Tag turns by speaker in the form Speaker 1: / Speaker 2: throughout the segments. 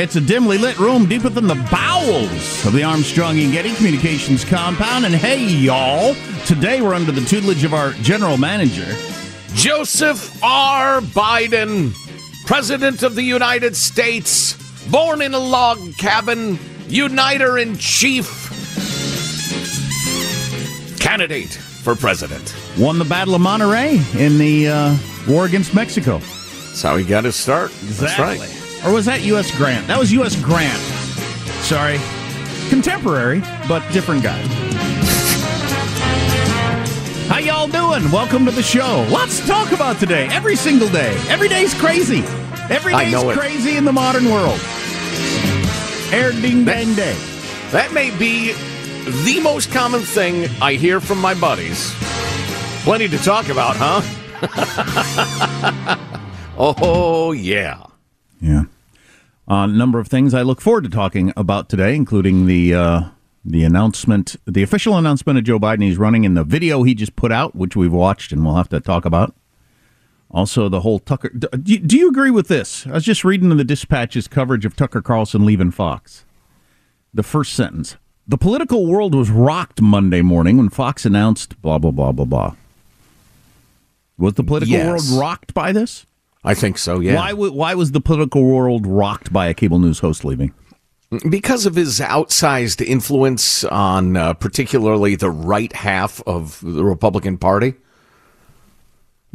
Speaker 1: It's a dimly lit room deep within the bowels of the Armstrong and Getty Communications compound. And hey, y'all, today we're under the tutelage of our general manager,
Speaker 2: Joseph R. Biden, President of the United States, born in a log cabin, uniter in chief, candidate for president.
Speaker 1: Won the Battle of Monterrey in the uh, war against Mexico.
Speaker 2: That's how he got his start.
Speaker 1: Exactly.
Speaker 2: That's right.
Speaker 1: Or was that U.S. Grant? That was U.S. Grant. Sorry. Contemporary, but different guy. How y'all doing? Welcome to the show. Lots to talk about today. Every single day. Every day's crazy. Every day's crazy in the modern world. Air ding dang day.
Speaker 2: That may be the most common thing I hear from my buddies. Plenty to talk about, huh? oh, yeah.
Speaker 1: Yeah. A number of things I look forward to talking about today, including the uh, the announcement, the official announcement of Joe Biden. He's running in the video he just put out, which we've watched and we'll have to talk about. Also, the whole Tucker. Do, do you agree with this? I was just reading in the Dispatch's coverage of Tucker Carlson leaving Fox. The first sentence: The political world was rocked Monday morning when Fox announced blah blah blah blah blah. Was the political
Speaker 2: Yes.
Speaker 1: world rocked by this?
Speaker 2: I think so, yeah.
Speaker 1: Why, w- why was the political world rocked by a cable news host leaving?
Speaker 2: Because of his outsized influence on uh, particularly the right half of the Republican Party.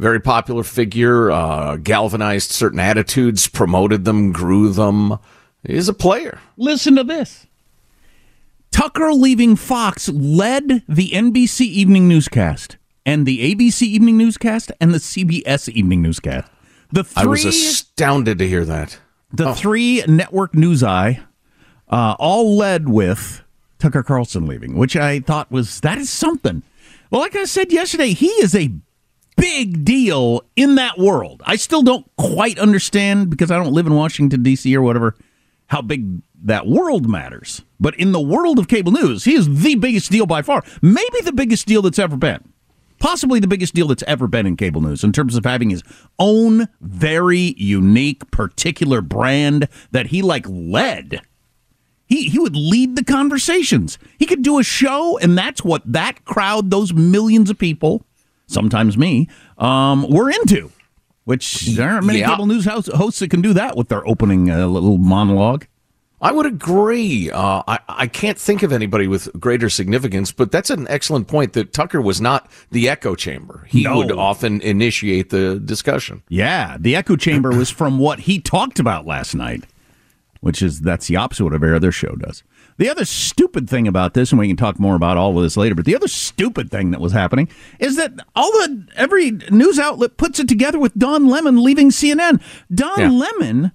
Speaker 2: Very popular figure, uh, galvanized certain attitudes, promoted them, grew them. He's a player.
Speaker 1: Listen to this. Tucker leaving Fox led the NBC evening newscast and the ABC evening newscast and the CBS evening newscast. The three,
Speaker 2: I was astounded to hear that.
Speaker 1: the three network news eye, uh, all led with Tucker Carlson leaving, which I thought was that is something. Well, like I said yesterday, he is a big deal in that world. I still don't quite understand because I don't live in Washington D.C. or whatever how big that world matters. But in the world of cable news, he is the biggest deal by far. Maybe the biggest deal that's ever been. Possibly the biggest deal that's ever been in cable news in terms of having his own very unique, particular brand that he like led. He, he would lead the conversations. He could do a show, and that's what that crowd, those millions of people, sometimes me, um, were into. Which there aren't many
Speaker 2: Yeah.
Speaker 1: cable news hosts that can do that with their opening uh, little monologue.
Speaker 2: I would agree. Uh, I, I can't think of anybody with greater significance, but that's an excellent point that Tucker was not the echo chamber. He
Speaker 1: No.
Speaker 2: would often initiate the discussion.
Speaker 1: Yeah, the echo chamber was from what he talked about last night, which is that's the opposite of what every other show does. The other stupid thing about this, and we can talk more about all of this later, but the other stupid thing that was happening is that all the every news outlet puts it together with Don Lemon leaving CNN. Don
Speaker 2: Yeah.
Speaker 1: Lemon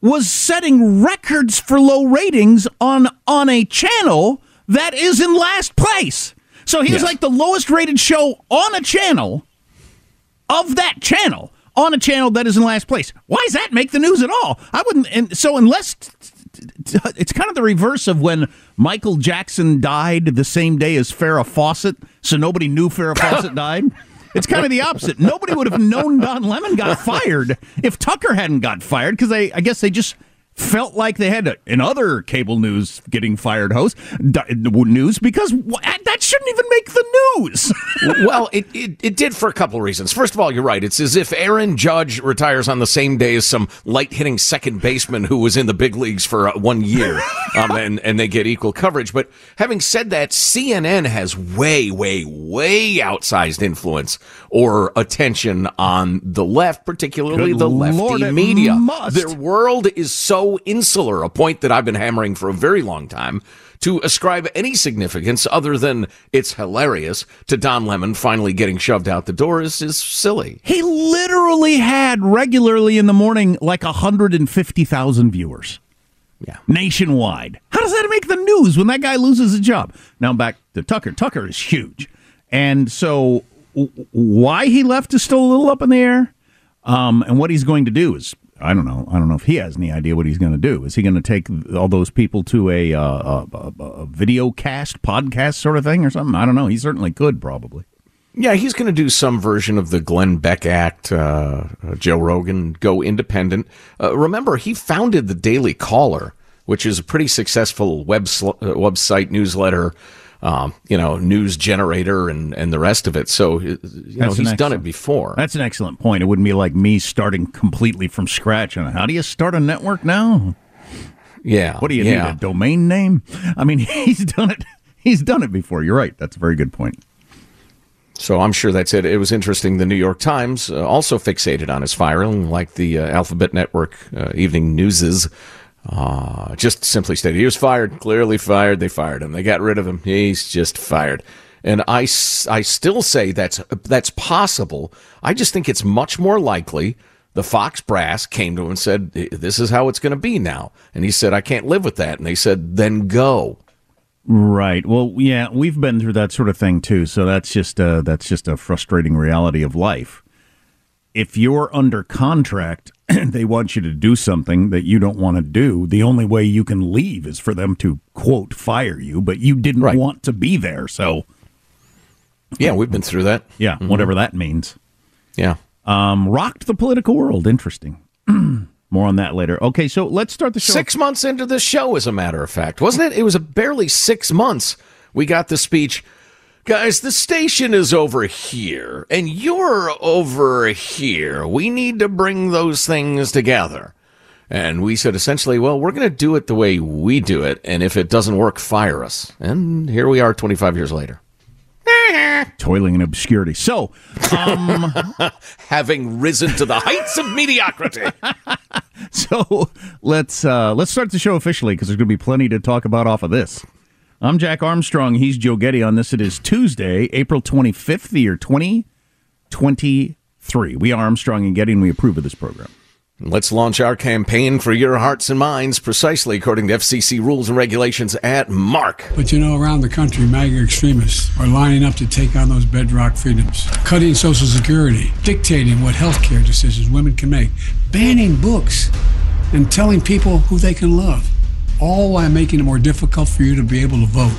Speaker 1: was setting records for low ratings on on a channel that is in last place. So he was
Speaker 2: Yes.
Speaker 1: like the lowest rated show on a channel of that channel on a channel that is in last place. Why does that make the news at all? I wouldn't. And so unless it's kind of the reverse of when Michael Jackson died the same day as Farrah Fawcett, so nobody knew Farrah Fawcett died. It's kind of the opposite. Nobody would have known Don Lemon got fired if Tucker hadn't got fired because I guess, they just felt like they had another cable news getting fired host di- news because that shouldn't even make the news.
Speaker 2: well, it, it, it did for a couple of reasons. First of all, you're right. It's as if Aaron Judge retires on the same day as some light hitting second baseman who was in the big leagues for uh, one year, um, and, and they get equal coverage. But having said that, CNN has way, way, way outsized influence or attention on the left, particularly
Speaker 1: Good
Speaker 2: the lefty
Speaker 1: Lord,
Speaker 2: media.
Speaker 1: must.
Speaker 2: Their world is so insular, a point that I've been hammering for a very long time. To ascribe any significance other than it's hilarious to Don Lemon finally getting shoved out the door is, is silly.
Speaker 1: He literally had regularly in the morning like 150,000 viewers
Speaker 2: Yeah.
Speaker 1: nationwide. How does that make the news when that guy loses a job? Now back to Tucker. Tucker is huge. And so why he left is still a little up in the air. Um, and what he's going to do is I don't know. I don't know if he has any idea what he's going to do. Is he going to take all those people to a, uh, a, a, video cast, podcast sort of thing or something? I don't know. He certainly could, probably.
Speaker 2: Yeah, he's going to do some version of the Glenn Beck Act, uh, uh, Joe Rogan, go independent. Uh, remember, he founded the Daily Caller, which is a pretty successful web sl- uh, website newsletter, um, you know, news generator and, and the rest of it. So, uh, you know, he's done it before.
Speaker 1: That's an excellent point. It wouldn't be like me starting completely from scratch. And how do you start a network now?
Speaker 2: yeah.
Speaker 1: What do you
Speaker 2: yeah.
Speaker 1: need? A domain name? I mean, he's done it. He's done it before. You're right. That's a very good point.
Speaker 2: So I'm sure that's it. It was interesting. The New York Times uh, also fixated on his firing, like the uh, Alphabet Network uh, Evening Newses. Uh, just simply stated, he was fired. Clearly fired. They fired him. They got rid of him. He's just fired. And I, I still say that's that's possible. I just think it's much more likely the Fox brass came to him and said, "This is how it's going to be now." And he said, "I can't live with that." And they said, "Then go."
Speaker 1: Right. Well, yeah, we've been through that sort of thing too. So that's just uh, that's just a frustrating reality of life. If you're under contract they want you to do something that you don't want to do, the only way you can leave is for them to quote fire you, but you didn't
Speaker 2: Right.
Speaker 1: want to be there. So
Speaker 2: Yeah, we've been through that.
Speaker 1: yeah, whatever that means.
Speaker 2: Yeah.
Speaker 1: Um, rocked the political world. Interesting. More on that later. Okay, so let's start the show.
Speaker 2: Six months into the show, as a matter of fact, wasn't it? It was a barely six months. We got the speech. Guys, the station is over here, and you're over here. We need to bring those things together. And we said essentially, well, we're going to do it the way we do it, and if it doesn't work, fire us. And here we are 25 years later.
Speaker 1: toiling in obscurity. So, um,
Speaker 2: Having risen to the heights of mediocrity.
Speaker 1: so let's uh, let's start the show officially because there's going to be plenty to talk about off of this. I'm Jack Armstrong. He's Joe Getty. On this, it is Tuesday, April 25th, the year 2023. We are Armstrong and Getty, and we approve of this program.
Speaker 2: Let's launch our campaign for your hearts and minds precisely according to FCC rules and regulations at Mark.
Speaker 3: But you know, around the country, MAGA extremists are lining up to take on those bedrock freedoms, cutting Social Security, dictating what health care decisions women can make, banning books, and telling people who they can love, all while making it more difficult for you to be able to vote.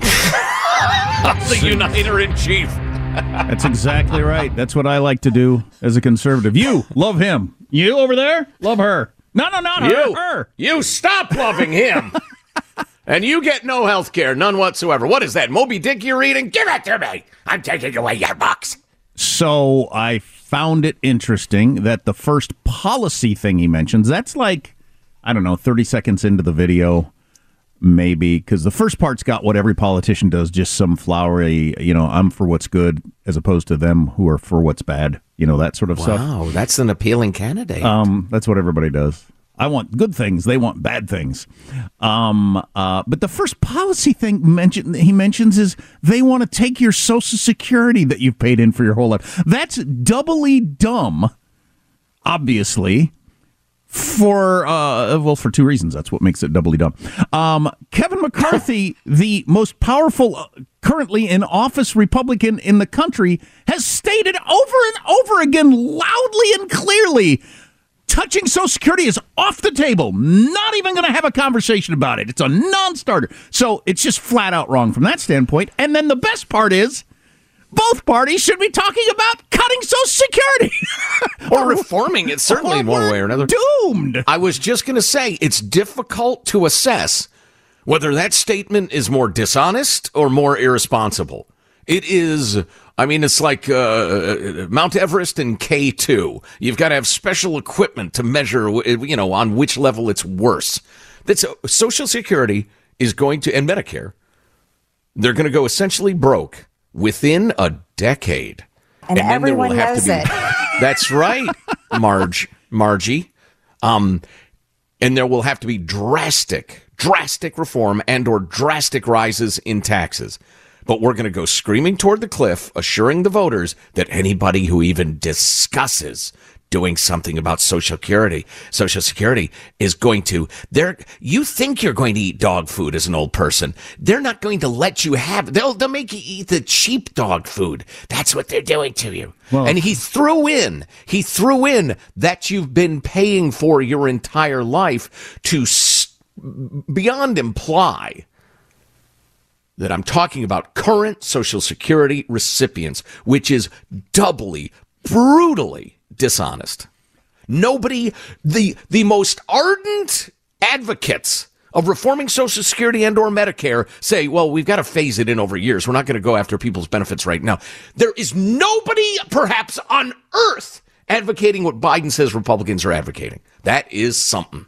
Speaker 2: the uniter in chief.
Speaker 1: That's exactly right. That's what I like to do as a conservative. You love him. You over there love her. No, no, not her.
Speaker 2: You,
Speaker 1: her.
Speaker 2: you stop loving him. and you get no health care, none whatsoever. What is that, Moby Dick you're reading? Give it to me. I'm taking away your box.
Speaker 1: So I found it interesting that the first policy thing he mentions, that's like, I don't know, 30 seconds into the video, maybe, because the first part's got what every politician does, just some flowery, you know, I'm for what's good, as opposed to them who are for what's bad, you know, that sort of stuff.
Speaker 2: Wow, that's an appealing candidate.
Speaker 1: Um, that's what everybody does. I want good things. They want bad things. Um, uh, but the first policy thing mentioned he mentions is they want to take your Social Security that you've paid in for your whole life. That's doubly dumb, obviously. For uh, well, for two reasons. That's what makes it doubly dumb. Um, Kevin McCarthy, the most powerful, uh, currently in office Republican in the country, has stated over and over again, loudly and clearly, touching Social Security is off the table. Not even going to have a conversation about it. It's a non starter. So it's just flat out wrong from that standpoint. And then the best part is both parties should be talking about cutting Social Security
Speaker 2: or reforming it, certainly in one way or another.
Speaker 1: Doomed.
Speaker 2: I was just going to say it's difficult to assess whether that statement is more dishonest or more irresponsible. It is. I mean, it's like uh, Mount Everest and K2. You've got to have special equipment to measure, you know, on which level it's worse. That's uh, Social Security is going to, and Medicare, they're going to go essentially broke within a decade.
Speaker 4: And, and everyone knows be, it.
Speaker 2: That's right, Marge, Margie. Um, and there will have to be drastic, drastic reform and or drastic rises in taxes but we're going to go screaming toward the cliff, assuring the voters that anybody who even discusses doing something about social security. Social security is going to they're you think you're going to eat dog food as an old person. They're not going to let you have they'll they'll make you eat the cheap dog food. That's what they're doing to you. Well, and he threw in he threw in that you've been paying for your entire life to beyond imply that I'm talking about current Social Security recipients, which is doubly, brutally dishonest. Nobody, the, the most ardent advocates of reforming Social Security and or Medicare say, well, we've got to phase it in over years. We're not going to go after people's benefits right now. There is nobody, perhaps on earth, advocating what Biden says Republicans are advocating. That is something.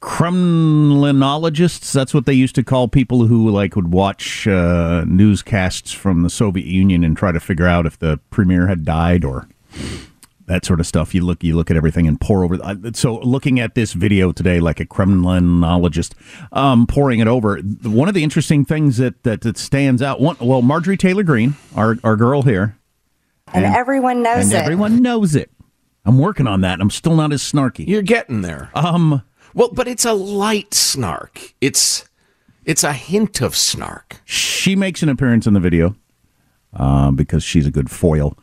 Speaker 1: Kremlinologists, that's what they used to call people who like would watch uh, newscasts from the Soviet Union and try to figure out if the premier had died or that sort of stuff. You look, you look at everything and pour over. So, looking at this video today, like a Kremlinologist, um, pouring it over. One of the interesting things that that, that stands out. One, well, Marjorie Taylor Greene, our our girl here,
Speaker 4: and, and everyone knows
Speaker 1: and
Speaker 4: it.
Speaker 1: Everyone knows it. I'm working on that. I'm still not as snarky.
Speaker 2: You're getting there.
Speaker 1: Um,
Speaker 2: well, but it's a light snark. It's it's a hint of snark.
Speaker 1: She makes an appearance in the video uh, because she's a good foil.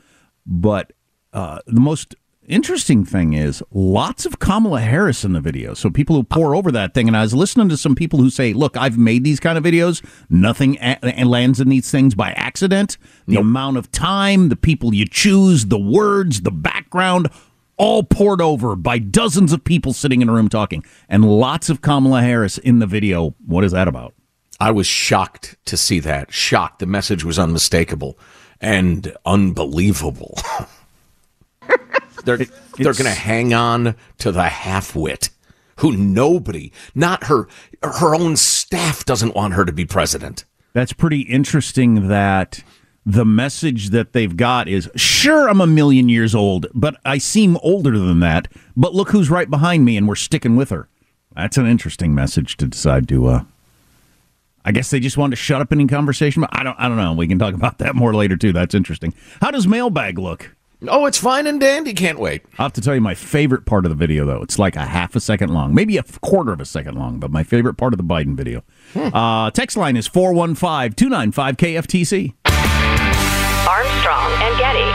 Speaker 1: But uh, the most interesting thing is lots of Kamala Harris in the video. So people who pore over that thing, and I was listening to some people who say, "Look, I've made these kind of videos. Nothing a- lands in these things by accident. The nope. amount of time, the people you choose, the words, the background." all poured over by dozens of people sitting in a room talking, and lots of Kamala Harris in the video. What is that about?
Speaker 2: I was shocked to see that. Shocked. The message was unmistakable and unbelievable. they're they're going to hang on to the half-wit who nobody, not her her own staff doesn't want her to be president.
Speaker 1: That's pretty interesting that the message that they've got is sure I'm a million years old, but I seem older than that. But look who's right behind me, and we're sticking with her. That's an interesting message to decide to. Uh, I guess they just wanted to shut up any conversation. But I don't. I don't know. We can talk about that more later too. That's interesting. How does mailbag look?
Speaker 2: Oh, it's fine and dandy. Can't wait.
Speaker 1: I'll have to tell you my favorite part of the video, though. It's like a half a second long, maybe a quarter of a second long, but my favorite part of the Biden video. Hmm. Uh, text line is 415 295 KFTC.
Speaker 5: Armstrong and Getty.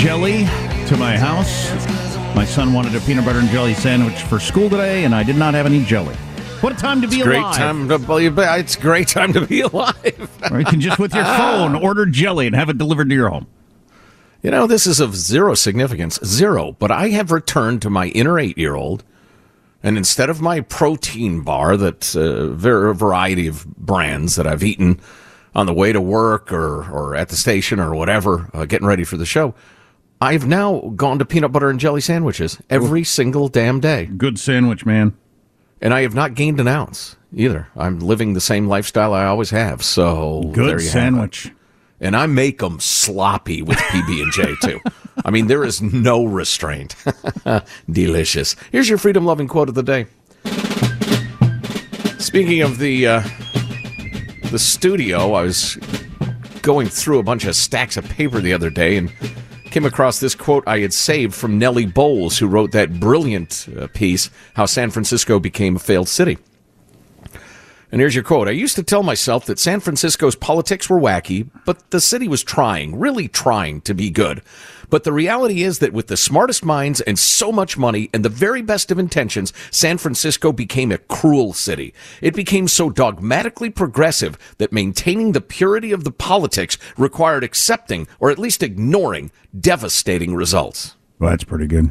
Speaker 1: Jelly to my house. My son wanted a peanut butter and jelly sandwich for school today, and I did not have any jelly. What a time to be
Speaker 2: it's
Speaker 1: alive!
Speaker 2: Great time to be. It's a great time to be alive.
Speaker 1: or you can just with your phone order jelly and have it delivered to your home.
Speaker 2: You know, this is of zero significance, zero. But I have returned to my inner eight-year-old, and instead of my protein bar, that uh, a variety of brands that I've eaten on the way to work or or at the station or whatever, uh, getting ready for the show. I've now gone to peanut butter and jelly sandwiches every single damn day.
Speaker 1: Good sandwich, man.
Speaker 2: And I have not gained an ounce either. I'm living the same lifestyle I always have. So
Speaker 1: good sandwich.
Speaker 2: And I make them sloppy with PB and J too. I mean, there is no restraint. Delicious. Here's your freedom loving quote of the day. Speaking of the uh, the studio, I was going through a bunch of stacks of paper the other day and came across this quote I had saved from Nellie Bowles, who wrote that brilliant uh, piece, How San Francisco Became a Failed City. And here's your quote. I used to tell myself that San Francisco's politics were wacky, but the city was trying, really trying to be good. But the reality is that with the smartest minds and so much money and the very best of intentions, San Francisco became a cruel city. It became so dogmatically progressive that maintaining the purity of the politics required accepting, or at least ignoring, devastating results.
Speaker 1: Well, that's pretty good.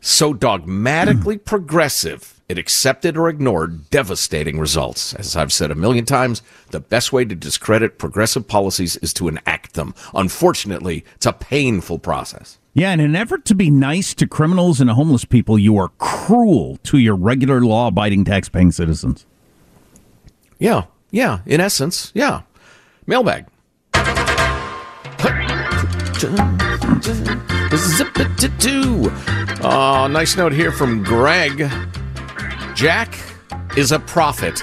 Speaker 2: So dogmatically progressive it accepted or ignored devastating results. As I've said a million times, the best way to discredit progressive policies is to enact them. Unfortunately, it's a painful process.
Speaker 1: Yeah, in an effort to be nice to criminals and homeless people, you are cruel to your regular law abiding tax paying citizens.
Speaker 2: Yeah, yeah, in essence, yeah. Mailbag. Oh, nice note here from Greg. Jack is a prophet.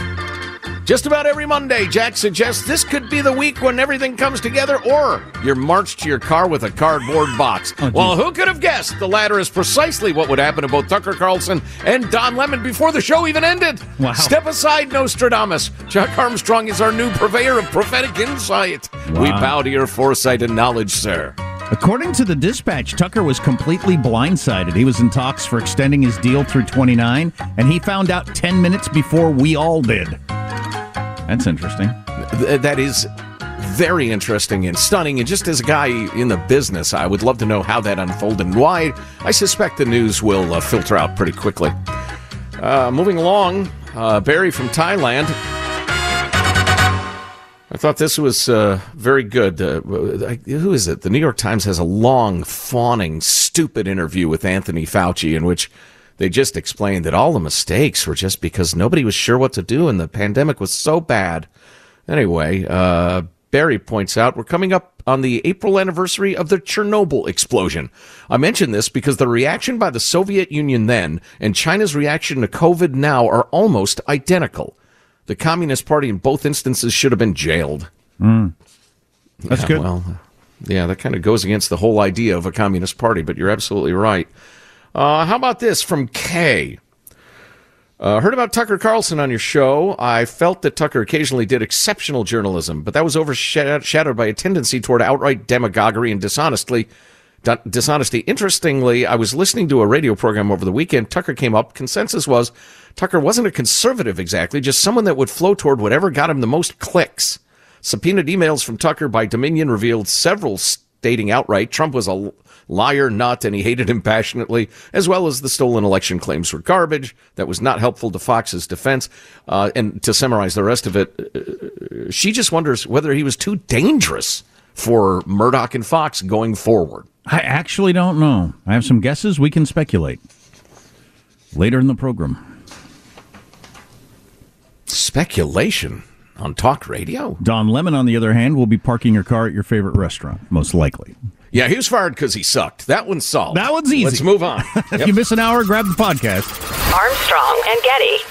Speaker 2: Just about every Monday, Jack suggests this could be the week when everything comes together, or you're marched to your car with a cardboard box. Oh, well, who could have guessed the latter is precisely what would happen to both Tucker Carlson and Don Lemon before the show even ended?
Speaker 1: Wow.
Speaker 2: Step aside, Nostradamus. Jack Armstrong is our new purveyor of prophetic insight. Wow. We bow to your foresight and knowledge, sir.
Speaker 1: According to the dispatch, Tucker was completely blindsided. He was in talks for extending his deal through 29, and he found out 10 minutes before we all did. That's interesting.
Speaker 2: Th- that is very interesting and stunning. And just as a guy in the business, I would love to know how that unfolded and why. I suspect the news will uh, filter out pretty quickly. Uh, moving along, uh, Barry from Thailand. Thought this was uh, very good. Uh, who is it? The New York Times has a long, fawning, stupid interview with Anthony Fauci in which they just explained that all the mistakes were just because nobody was sure what to do and the pandemic was so bad. Anyway, uh, Barry points out we're coming up on the April anniversary of the Chernobyl explosion. I mention this because the reaction by the Soviet Union then and China's reaction to COVID now are almost identical. The Communist Party in both instances should have been jailed.
Speaker 1: Mm. That's
Speaker 2: yeah,
Speaker 1: good.
Speaker 2: Well, yeah, that kind of goes against the whole idea of a Communist Party, but you're absolutely right. Uh, how about this from Kay? Uh, heard about Tucker Carlson on your show. I felt that Tucker occasionally did exceptional journalism, but that was overshadowed by a tendency toward outright demagoguery and dishonestly. Dishonesty. Interestingly, I was listening to a radio program over the weekend. Tucker came up. Consensus was Tucker wasn't a conservative exactly, just someone that would flow toward whatever got him the most clicks. Subpoenaed emails from Tucker by Dominion revealed several stating outright Trump was a liar, nut, and he hated him passionately, as well as the stolen election claims were garbage. That was not helpful to Fox's defense. Uh, and to summarize the rest of it, uh, she just wonders whether he was too dangerous for Murdoch and Fox going forward.
Speaker 1: I actually don't know. I have some guesses. We can speculate later in the program.
Speaker 2: Speculation on talk radio?
Speaker 1: Don Lemon, on the other hand, will be parking your car at your favorite restaurant, most likely.
Speaker 2: Yeah, he was fired because he sucked. That one's solved.
Speaker 1: That one's easy.
Speaker 2: Let's move on.
Speaker 1: if yep. you miss an hour, grab the podcast.
Speaker 5: Armstrong and Getty.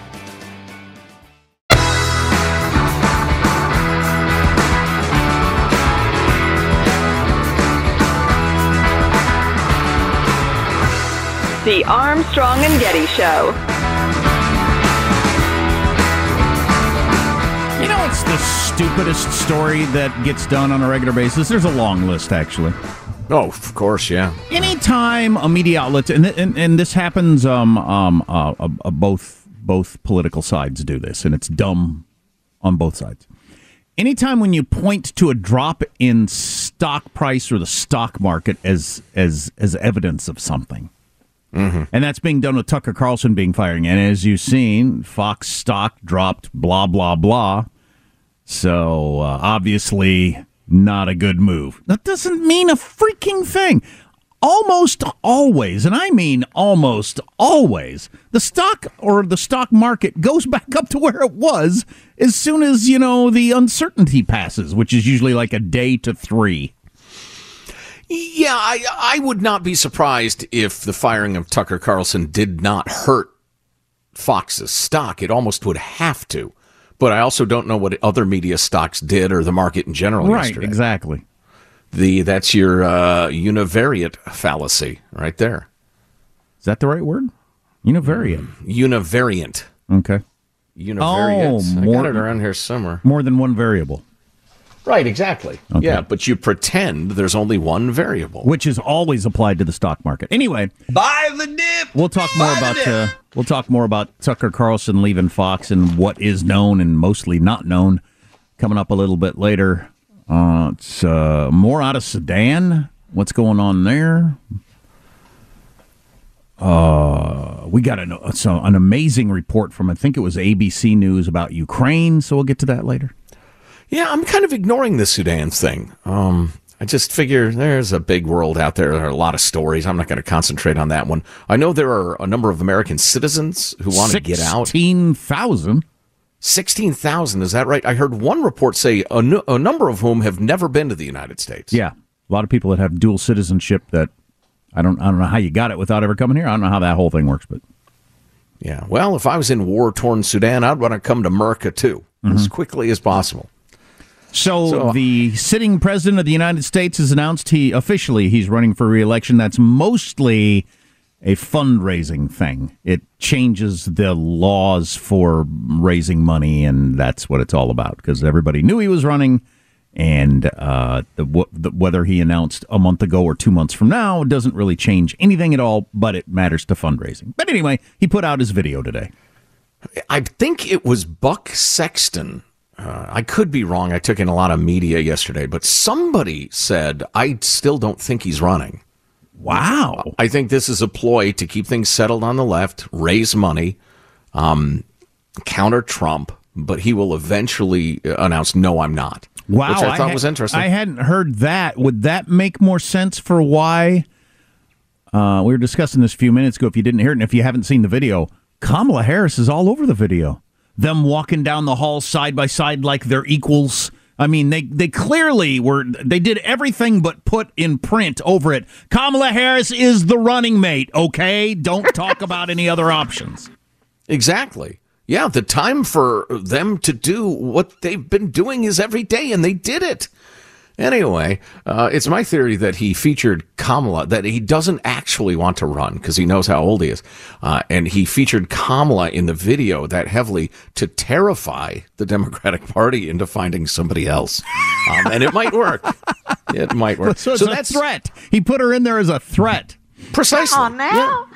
Speaker 5: The Armstrong and Getty Show.
Speaker 1: You know, it's the stupidest story that gets done on a regular basis. There's a long list, actually.
Speaker 2: Oh, of course, yeah.
Speaker 1: Anytime a media outlet, and and, and this happens, um, um, uh, uh, uh, both both political sides do this, and it's dumb on both sides. Anytime when you point to a drop in stock price or the stock market as as as evidence of something,
Speaker 2: mm-hmm.
Speaker 1: and that's being done with Tucker Carlson being firing, and as you've seen, Fox stock dropped, blah blah blah. So uh, obviously, not a good move. That doesn't mean a freaking thing. Almost always, and I mean almost always, the stock or the stock market goes back up to where it was as soon as, you know, the uncertainty passes, which is usually like a day to three.
Speaker 2: Yeah, I, I would not be surprised if the firing of Tucker Carlson did not hurt Fox's stock. It almost would have to. But I also don't know what other media stocks did or the market in general
Speaker 1: right,
Speaker 2: yesterday.
Speaker 1: exactly.
Speaker 2: The that's your uh, univariate fallacy right there.
Speaker 1: Is that the right word? Univariate.
Speaker 2: Univariant.
Speaker 1: Okay.
Speaker 2: Univariate.
Speaker 1: Oh,
Speaker 2: I got it around here somewhere.
Speaker 1: More than one variable,
Speaker 2: Right, exactly.
Speaker 1: Okay.
Speaker 2: Yeah, but you pretend there's only one variable.
Speaker 1: which is always applied to the stock market. Anyway,
Speaker 6: Buy the dip.
Speaker 1: We'll talk more about uh, we'll talk more about Tucker Carlson leaving Fox and what is known and mostly not known coming up a little bit later. Uh, it's uh, more out of Sudan. What's going on there? Uh, we got an, so an amazing report from I think it was ABC News about Ukraine. So we'll get to that later.
Speaker 2: Yeah, I'm kind of ignoring the Sudan thing. Um, I just figure there's a big world out there. There are a lot of stories. I'm not going to concentrate on that one. I know there are a number of American citizens who want to get out.
Speaker 1: Sixteen thousand.
Speaker 2: 16,000, is that right? I heard one report say a, a number of whom have never been to the United States.
Speaker 1: Yeah, a lot of people that have dual citizenship that I don't I don't know how you got it without ever coming here. I don't know how that whole thing works, but
Speaker 2: Yeah. Well, if I was in war torn Sudan, I'd want to come to America too, as quickly as possible.
Speaker 1: So,
Speaker 2: So-
Speaker 1: the sitting president of the United States has announced he officially he's running for reelection. That's mostly a fundraising thing. It changes the laws for raising money, and that's what it's all about. Because everybody knew he was running, and uh, the, wh- the, whether he announced a month ago or two months from now doesn't really change anything at all. But it matters to fundraising. But anyway, he put out his video today.
Speaker 2: I think it was Buck Sexton. Uh, I could be wrong. I took in a lot of media yesterday, but somebody said, I still don't think he's running.
Speaker 1: Wow.
Speaker 2: I think this is a ploy to keep things settled on the left, raise money, um, counter Trump, but he will eventually uh, announce, no, I'm not.
Speaker 1: Wow,
Speaker 2: Which I thought
Speaker 1: had-
Speaker 2: was interesting.
Speaker 1: I hadn't heard that. Would that make more sense for why? Uh, we were discussing this a few minutes ago. If you didn't hear it, and if you haven't seen the video, Kamala Harris is all over the video. Them walking down the hall side by side like they're equals. I mean, they they clearly were. They did everything but put in print over it. Kamala Harris is the running mate. Okay, don't talk about any other options.
Speaker 2: Exactly. Yeah, the time for them to do what they've been doing is every day, and they did it. Anyway, uh, it's my theory that he featured Kamala, that he doesn't actually want to run because he knows how old he is. Uh, and he featured Kamala in the video that heavily to terrify the Democratic Party into finding somebody else. Um, and it might work. It might work.
Speaker 1: So it's a threat. He put her in there as a threat.
Speaker 2: Precisely. Come on now.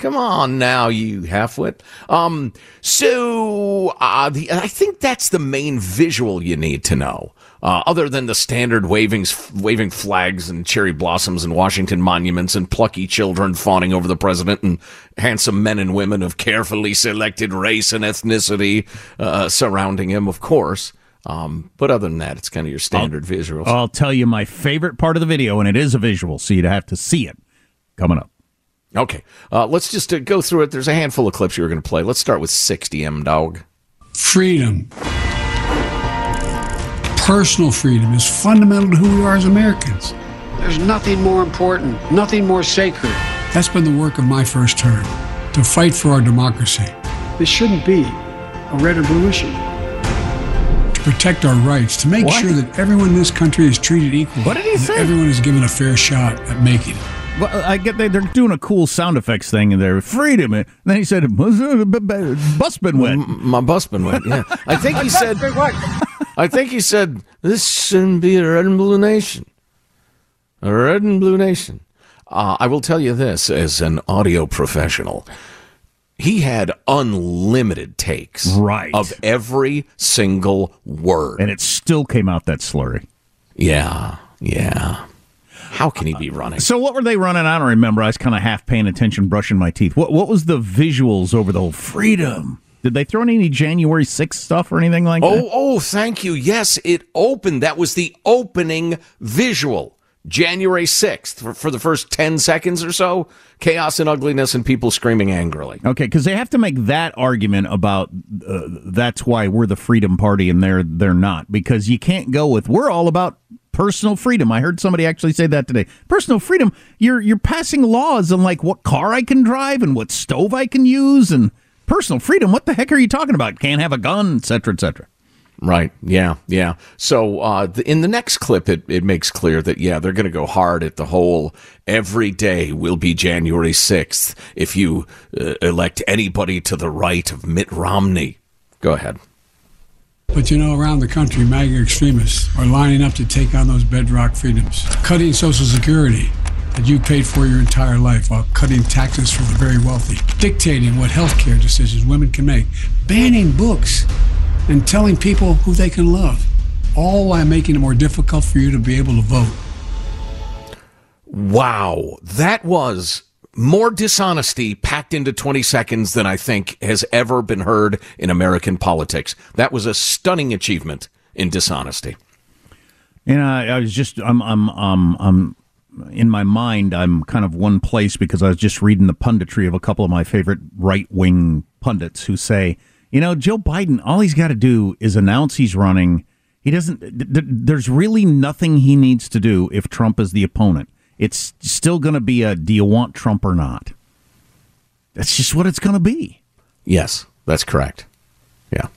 Speaker 2: Come on now, you halfwit. Um, so uh, the, I think that's the main visual you need to know. Uh, other than the standard waving, waving flags and cherry blossoms and Washington monuments and plucky children fawning over the president and handsome men and women of carefully selected race and ethnicity uh, surrounding him, of course. Um, but other than that, it's kind of your standard visuals.
Speaker 1: I'll tell you my favorite part of the video, and it is a visual, so you'd have to see it coming up.
Speaker 2: Okay, uh, let's just uh, go through it. There's a handful of clips you were going to play. Let's start with 60 M Dog.
Speaker 3: Freedom. Personal freedom is fundamental to who we are as Americans.
Speaker 7: There's nothing more important, nothing more sacred.
Speaker 3: That's been the work of my first term to fight for our democracy,
Speaker 7: This shouldn't be a red or blue issue.
Speaker 3: to protect our rights, to make
Speaker 1: What?
Speaker 3: sure that everyone in this country is treated equally.
Speaker 1: What did he
Speaker 3: and
Speaker 1: say?
Speaker 3: Everyone is given a fair shot at making it.
Speaker 1: Well, I get they, they're doing a cool sound effects thing, and they're freedom. And then he said, "Busman went."
Speaker 2: My busman went. Yeah, I think he said. I think he said this shouldn't be a red and blue nation. A red and blue nation. Uh, I will tell you this as an audio professional. He had unlimited takes
Speaker 1: Right.
Speaker 2: of every single word.
Speaker 1: and it still came out that slurry.
Speaker 2: Yeah, yeah. How can he be running?
Speaker 1: So what were they running? I don't remember. I was kind of half paying attention, brushing my teeth. What what was the visuals over the whole freedom? Did they throw in any January 6th stuff or anything like
Speaker 2: oh,
Speaker 1: that?
Speaker 2: Oh, oh, thank you. Yes, it opened. That was the opening visual. January 6th for, for the first 10 seconds or so. Chaos and ugliness and people screaming angrily.
Speaker 1: Okay, because they have to make that argument about uh, that's why we're the Freedom Party and they're they're not. Because you can't go with we're all about personal freedom. I heard somebody actually say that today. Personal freedom. You're you're passing laws on like what car I can drive and what stove I can use and personal freedom. What the heck are you talking about? Can't have a gun, etc., etc.
Speaker 2: Right. Yeah. Yeah. So uh, the, in the next clip, it, it makes clear that, yeah, they're going to go hard at the whole every day will be January 6th if you uh, elect anybody to the right of Mitt Romney. Go ahead.
Speaker 3: But you know, around the country, MAGA extremists are lining up to take on those bedrock freedoms, cutting Social Security that you paid for your entire life while cutting taxes for the very wealthy, dictating what health care decisions women can make, banning books and telling people who they can love, all while making it more difficult for you to be able to vote.
Speaker 2: Wow, that was more dishonesty packed into 20 seconds than I think has ever been heard in American politics. That was a stunning achievement in dishonesty.
Speaker 1: Know, I, I was just, I'm, I'm, um, I'm, in my mind, I'm kind of one place because I was just reading the punditry of a couple of my favorite right wing pundits who say, you know, Joe Biden, all he's got to do is announce he's running. He doesn't, th- there's really nothing he needs to do if Trump is the opponent. It's still going to be a do you want Trump or not? That's just what it's going to be.
Speaker 2: Yes, that's correct. Yeah.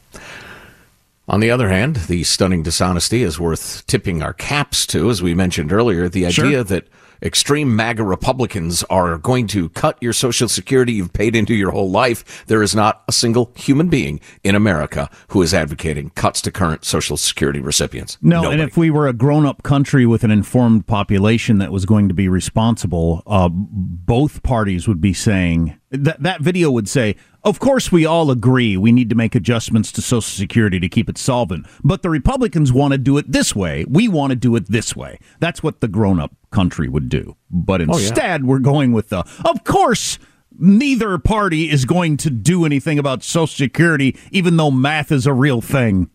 Speaker 2: On the other hand, the stunning dishonesty is worth tipping our caps to, as we mentioned earlier. The idea
Speaker 1: Sure.
Speaker 2: that extreme MAGA Republicans are going to cut your Social Security you've paid into your whole life. There is not a single human being in America who is advocating cuts to current Social Security recipients.
Speaker 1: No,
Speaker 2: Nobody.
Speaker 1: and if we were a grown up country with an informed population that was going to be responsible, uh, both parties would be saying that that video would say, of course, we all agree we need to make adjustments to Social Security to keep it solvent, but the Republicans want to do it this way. We want to do it this way. That's what the grown up country would do. But
Speaker 2: Oh, yeah.
Speaker 1: instead, we're going with the, of course, neither party is going to do anything about Social Security, even though math is a real thing.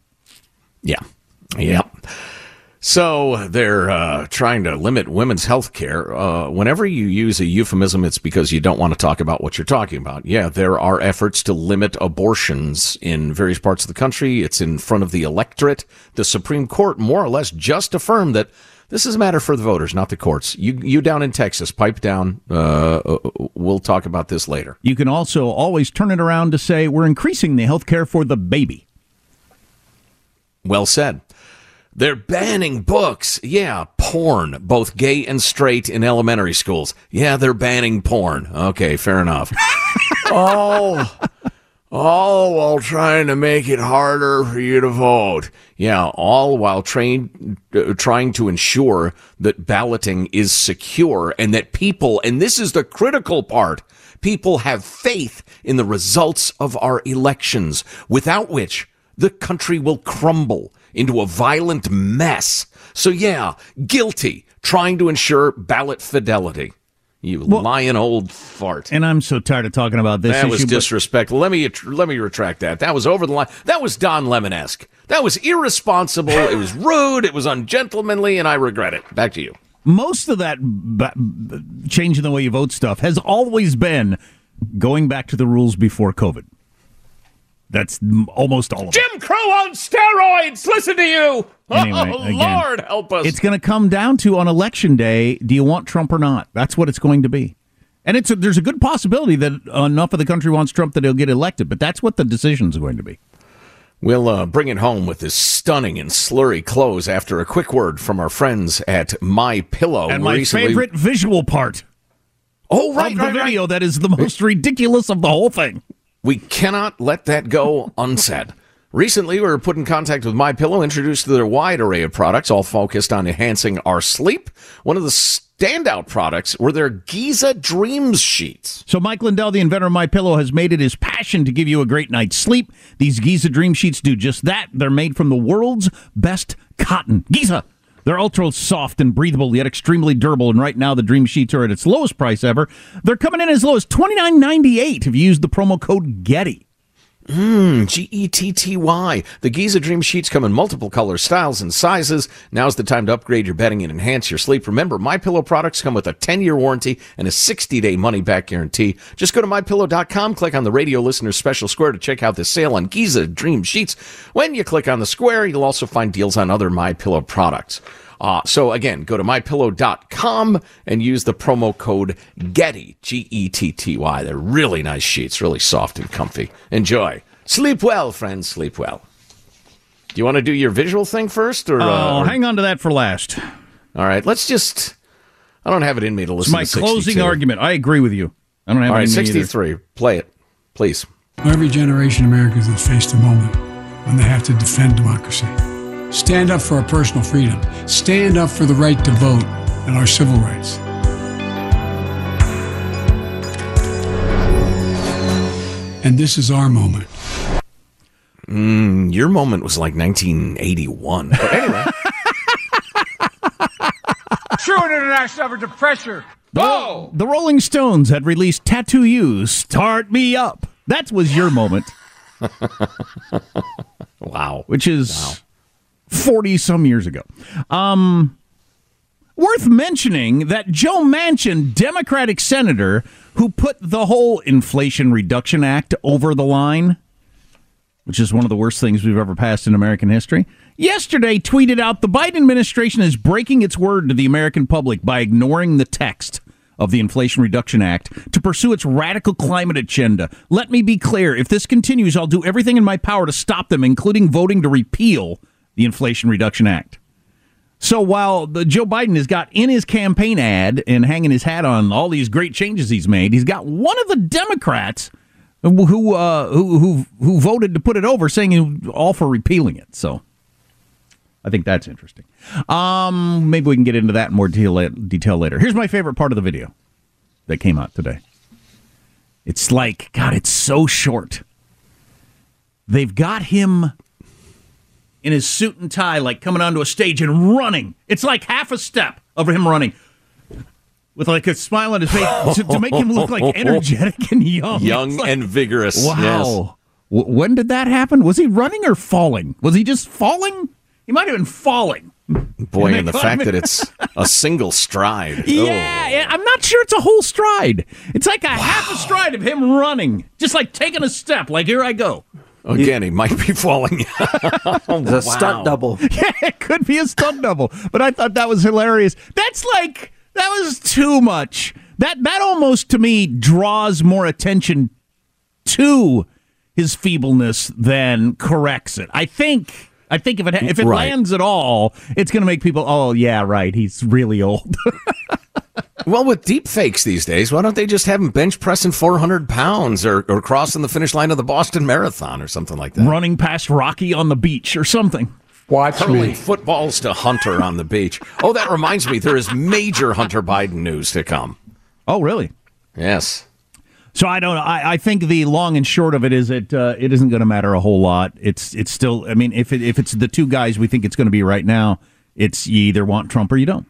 Speaker 2: Yeah. Yep. So they're uh, trying to limit women's health care. Uh, whenever you use a euphemism, it's because you don't want to talk about what you're talking about. Yeah, there are efforts to limit abortions in various parts of the country. It's in front of the electorate. The Supreme Court more or less just affirmed that this is a matter for the voters, not the courts. You, you down in Texas, pipe down. Uh, we'll talk about this later.
Speaker 1: You can also always turn it around to say we're increasing the health care for the baby.
Speaker 2: Well said. They're banning books. Yeah, porn, both gay and straight in elementary schools. Yeah, they're banning porn. Okay, fair enough. oh, all while trying to make it harder for you to vote. Yeah, all while train, uh, trying to ensure that balloting is secure and that people, and this is the critical part, people have faith in the results of our elections, without which the country will crumble into a violent mess. So, yeah, guilty, trying to ensure ballot fidelity. You lying old fart.
Speaker 1: And I'm so tired of talking about this
Speaker 2: That was
Speaker 1: issue. but-
Speaker 2: disrespectful. Let me let me retract that. That was over the line. That was Don Lemon esque. That was irresponsible. it was rude. It was ungentlemanly, and I regret it. Back to you.
Speaker 1: most of that ba- changing the way you vote stuff has always been going back to the rules before COVID. That's m- almost all of it.
Speaker 2: Jim Crow on steroids. Listen to you.
Speaker 1: Anyway,
Speaker 2: oh
Speaker 1: again,
Speaker 2: Lord, help us.
Speaker 1: It's going to come down to on election day: do you want Trump or not? That's what it's going to be. And it's a, there's a good possibility that enough of the country wants Trump that he'll get elected. But that's what the decision's going to be.
Speaker 2: We'll uh, bring it home with this stunning and slurry close after a quick word from our friends at My Pillow.
Speaker 1: And my favorite visual part.
Speaker 2: Oh, right,
Speaker 1: of the
Speaker 2: right, right.
Speaker 1: video that is the most ridiculous of the whole thing.
Speaker 2: We cannot let that go unsaid. Recently, we were put in contact with My Pillow, introduced to their wide array of products, all focused on enhancing our sleep. One of the standout products were their Giza Dreams sheets.
Speaker 1: So Mike Lindell, the inventor of My Pillow, has made it his passion to give you a great night's sleep. These Giza Dream Sheets do just that. They're made from the world's best cotton. Giza. They're ultra soft and breathable, yet extremely durable. And right now, the Dream Sheets are at its lowest price ever. They're coming in as low as twenty nine ninety eight if you use the promo code Getty.
Speaker 2: Mmm, G E T T Y. The Giza Dream Sheets come in multiple colors, styles, and sizes. Now's the time to upgrade your bedding and enhance your sleep. Remember, My Pillow products come with a 10-year warranty and a 60-day money-back guarantee. Just go to mypillow.com, click on the radio listener special square to check out the sale on Giza Dream Sheets. When you click on the square, you'll also find deals on other My Pillow products. Uh, so again, go to mypillow.com and use the promo code GETTY, G-E-T-T-Y. They're really nice sheets, really soft and comfy. Enjoy. Sleep well, friends. Sleep well. Do you want to do your visual thing first, or,
Speaker 1: uh,
Speaker 2: uh, or
Speaker 1: hang on to that for last?
Speaker 2: All right, let's just. I don't have it in me to listen.
Speaker 1: It's my
Speaker 2: to
Speaker 1: closing argument. I agree with you. I don't have
Speaker 2: All
Speaker 1: it
Speaker 2: right,
Speaker 1: in me either.
Speaker 2: sixty-three. Play it, please.
Speaker 3: Every generation of Americans has faced a moment when they have to defend democracy. Stand up for our personal freedom. Stand up for the right to vote and our civil rights. And this is our moment.
Speaker 2: Mm, your moment was like 1981. But anyway,
Speaker 7: True international effort to pressure.
Speaker 1: Oh! The Rolling Stones had released Tattoo You, Start Me Up. That was your moment.
Speaker 2: wow.
Speaker 1: Which is 40 some years ago. Um, worth mentioning that Joe Manchin, Democratic senator who put the whole Inflation Reduction Act over the line, which is one of the worst things we've ever passed in American history, yesterday tweeted out the Biden administration is breaking its word to the American public by ignoring the text of the Inflation Reduction Act to pursue its radical climate agenda. Let me be clear if this continues, I'll do everything in my power to stop them, including voting to repeal the Inflation Reduction Act. So while Joe Biden has got in his campaign ad and hanging his hat on all these great changes he's made, he's got one of the Democrats who uh, who, who who voted to put it over, saying all for repealing it. So I think that's interesting. Um, maybe we can get into that in more detail later. Here's my favorite part of the video that came out today. It's like God, it's so short. They've got him in his suit and tie, like coming onto a stage and running. It's like half a step of him running with like a smile on his face to, to make him look like energetic and young.
Speaker 2: young
Speaker 1: like,
Speaker 2: and vigorous.
Speaker 1: Wow.
Speaker 2: Yes.
Speaker 1: W- when did that happen? Was he running or falling? Was he just falling? He might have been falling.
Speaker 2: Boy,
Speaker 1: And
Speaker 2: the fact that it's a single stride.
Speaker 1: Yeah,
Speaker 2: Oh.
Speaker 1: yeah, I'm not sure it's a whole stride. It's like a half a stride of him running, just like taking a step. Like here I go.
Speaker 2: Again, he might be falling.
Speaker 6: It's a stunt double.
Speaker 1: Yeah, it could be a stunt double. But I thought that was hilarious. That's like that was too much. That that almost to me draws more attention to his feebleness than corrects it. I think I think if it if it
Speaker 2: Right.
Speaker 1: lands at all, it's going to make people. Oh yeah, right. He's really old.
Speaker 2: Well, with deep fakes these days, why don't they just have him bench pressing 400 pounds or, or crossing the finish line of the Boston Marathon or something like that?
Speaker 1: Running past Rocky on the beach or something.
Speaker 7: Watch
Speaker 2: Hurling
Speaker 7: me.
Speaker 2: footballs to Hunter on the beach. Oh, that reminds me, there is major Hunter Biden news to come.
Speaker 1: Oh really?
Speaker 2: Yes.
Speaker 1: So I don't. I, I think the long and short of it is it uh, it isn't going to matter a whole lot. It's it's still. I mean, if it, if it's the two guys we think it's going to be right now, it's you either want Trump or you don't.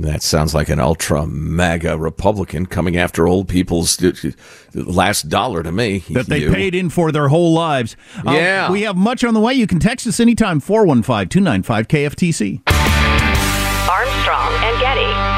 Speaker 2: That sounds like an ultra mega Republican coming after old people's uh, last dollar to me.
Speaker 1: That they
Speaker 2: You.
Speaker 1: paid in for their whole lives. Uh,
Speaker 2: Yeah.
Speaker 1: we have much on the way. You can text us anytime 415 295 KFTC.
Speaker 5: Armstrong and Getty.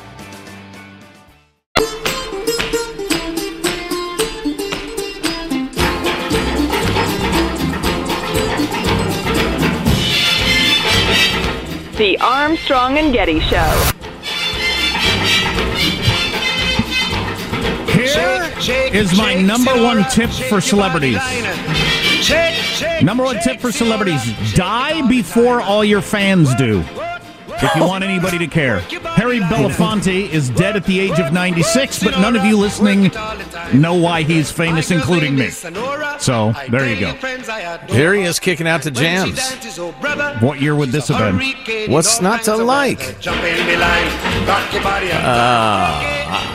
Speaker 5: The Armstrong and Getty Show.
Speaker 1: Here is my number one tip for celebrities. Number one tip for celebrities die before all your fans do. If you want anybody to care. Harry Belafonte is dead at the age of 96, but none of you listening know why he's famous, including me. So, there you go.
Speaker 2: Here he is kicking out the jams.
Speaker 1: What year would this have been?
Speaker 2: What's not to like? Uh,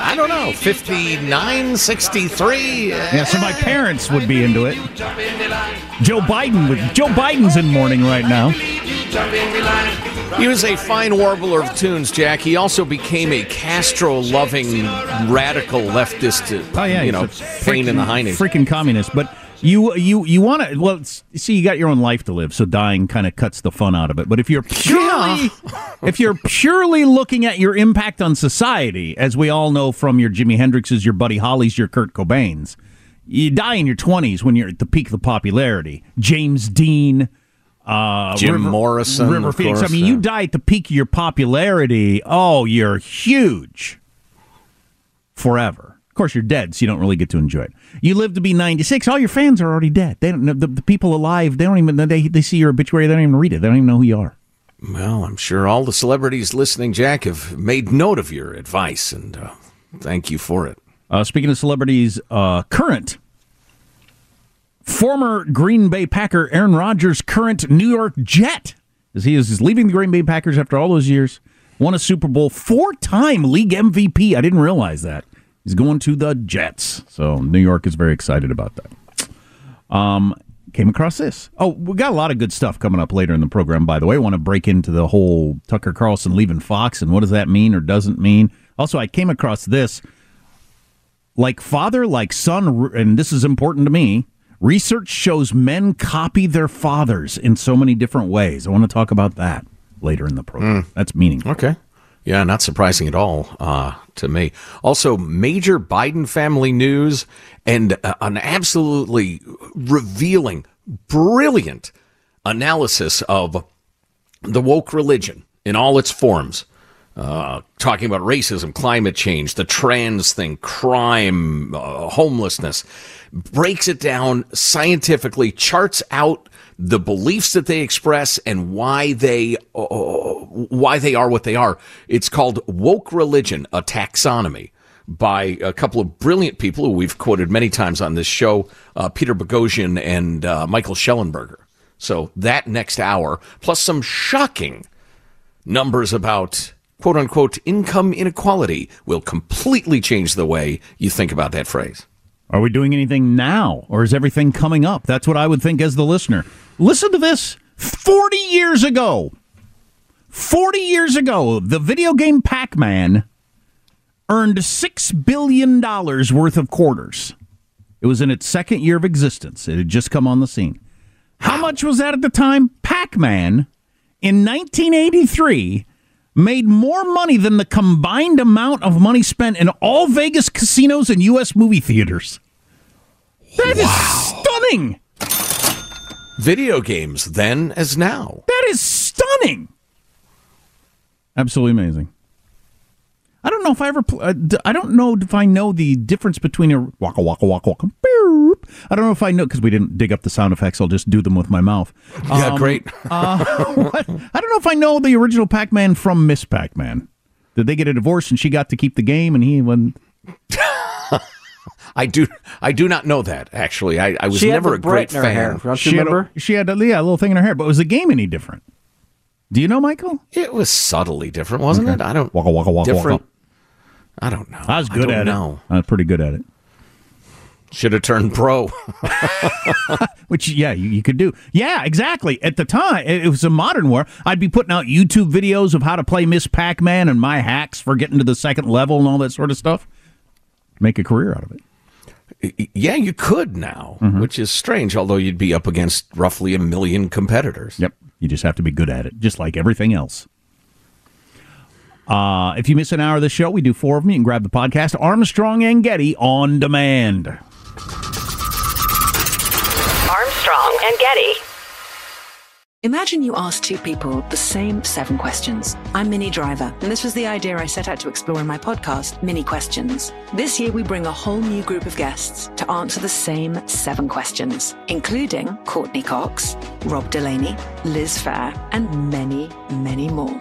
Speaker 2: I don't know. 59, 63?
Speaker 1: Yeah, so my parents would be into it. Joe Biden with Joe Biden's in mourning right now.
Speaker 2: He was a fine warbler of tunes, Jack. He also became a Castro-loving radical leftist.
Speaker 1: Uh, oh yeah,
Speaker 2: you know, pain in the hiney.
Speaker 1: freaking communist. But you you you want to well see you got your own life to live, so dying kind of cuts the fun out of it. But if you're purely if you're purely looking at your impact on society, as we all know from your Jimi Hendrixes, your Buddy Hollies, your Kurt Cobains, you die in your twenties when you're at the peak of the popularity. James Dean. Uh,
Speaker 2: Jim
Speaker 1: River,
Speaker 2: Morrison,
Speaker 1: River
Speaker 2: of
Speaker 1: Phoenix.
Speaker 2: course,
Speaker 1: I mean,
Speaker 2: yeah.
Speaker 1: you die at the peak of your popularity. Oh, you're huge forever. Of course, you're dead, so you don't really get to enjoy it. You live to be 96. All your fans are already dead. They don't. know- The, the people alive. They don't even. They they see your obituary. They don't even read it. They don't even know who you are.
Speaker 2: Well, I'm sure all the celebrities listening, Jack, have made note of your advice, and uh, thank you for it.
Speaker 1: Uh, speaking of celebrities, uh, current former Green Bay Packer Aaron Rodgers, current New York Jet, as he is leaving the Green Bay Packers after all those years, won a Super Bowl, four-time league MVP. I didn't realize that. He's going to the Jets, so New York is very excited about that. Um, came across this. Oh, we got a lot of good stuff coming up later in the program. By the way, I want to break into the whole Tucker Carlson leaving Fox and what does that mean or doesn't mean. Also, I came across this like father, like son, and this is important to me. Research shows men copy their fathers in so many different ways. I want to talk about that later in the program. That's meaningful.
Speaker 2: Okay. Yeah, not surprising at all uh, to me. Also, major Biden family news and uh, an absolutely revealing, brilliant analysis of the woke religion in all its forms. Uh, talking about racism, climate change, the trans thing, crime, uh, homelessness, breaks it down scientifically, charts out the beliefs that they express and why they uh, why they are what they are. It's called woke religion, a taxonomy by a couple of brilliant people who we've quoted many times on this show, uh, Peter Boghossian and uh, Michael Shellenberger. So that next hour, plus some shocking numbers about quote unquote income inequality, will completely change the way you think about that phrase.
Speaker 1: Are we doing anything now, or is everything coming up? That's what I would think as the listener. Listen to this 40 years ago. 40 years ago, the video game Pac Man earned $6 billion worth of quarters. It was in its second year of existence. It had just come on the scene. How much was that at the time? Pac Man in 1983 made more money than the combined amount of money spent in all Vegas casinos and U.S. movie theaters. That is stunning.
Speaker 2: Video games then as now.
Speaker 1: That is stunning. Absolutely amazing. I don't know if I ever. Pl- uh, d- I don't know if I know the difference between a waka waka waka waka. Beep. I don't know if I know because we didn't dig up the sound effects. I'll just do them with my mouth.
Speaker 2: Yeah,
Speaker 1: Um,
Speaker 2: great.
Speaker 1: uh. I don't know if I know the original Pac-Man from Miss Pac-Man. Did they get a divorce and she got to keep the game and he went?
Speaker 2: I do. I do not know that actually. I, I was
Speaker 6: She had
Speaker 2: never
Speaker 6: the
Speaker 2: a great
Speaker 6: Brit in her
Speaker 2: fan.
Speaker 6: hair. Don't you
Speaker 1: She had,
Speaker 6: remember?
Speaker 1: a, she had a, yeah, a little thing in her hair, but was the game any different? Do you know, Michael?
Speaker 2: It was subtly different, wasn't it? I don't.
Speaker 1: Waka waka waka
Speaker 2: different.
Speaker 1: waka.
Speaker 2: I don't know.
Speaker 1: I was good
Speaker 2: don't
Speaker 1: at
Speaker 2: know.
Speaker 1: it. I was pretty good at it.
Speaker 2: Should have turned pro.
Speaker 1: Which, yeah, you, you could do. Yeah, exactly. At the time, it, it was a modern war. I'd be putting out YouTube videos of how to play Miss Pac Man and my hacks for getting to the second level and all that sort of stuff. Make a career out of it.
Speaker 2: yeah, you could now,
Speaker 1: Mm-hmm.
Speaker 2: which is strange. Although you'd be up against roughly a million competitors.
Speaker 1: Yep. You just have to be good at it, just like everything else. Uh, if you miss an hour of the show, we do four of them. You can grab the podcast Armstrong and Getty on demand.
Speaker 5: Armstrong and Getty.
Speaker 8: Imagine you ask two people the same seven questions. I'm Minnie Driver, and this was the idea I set out to explore in my podcast, Minnie Questions. This year, we bring a whole new group of guests to answer the same seven questions, including Courteney Cox, Rob Delaney, Liz Phair, and many, many more.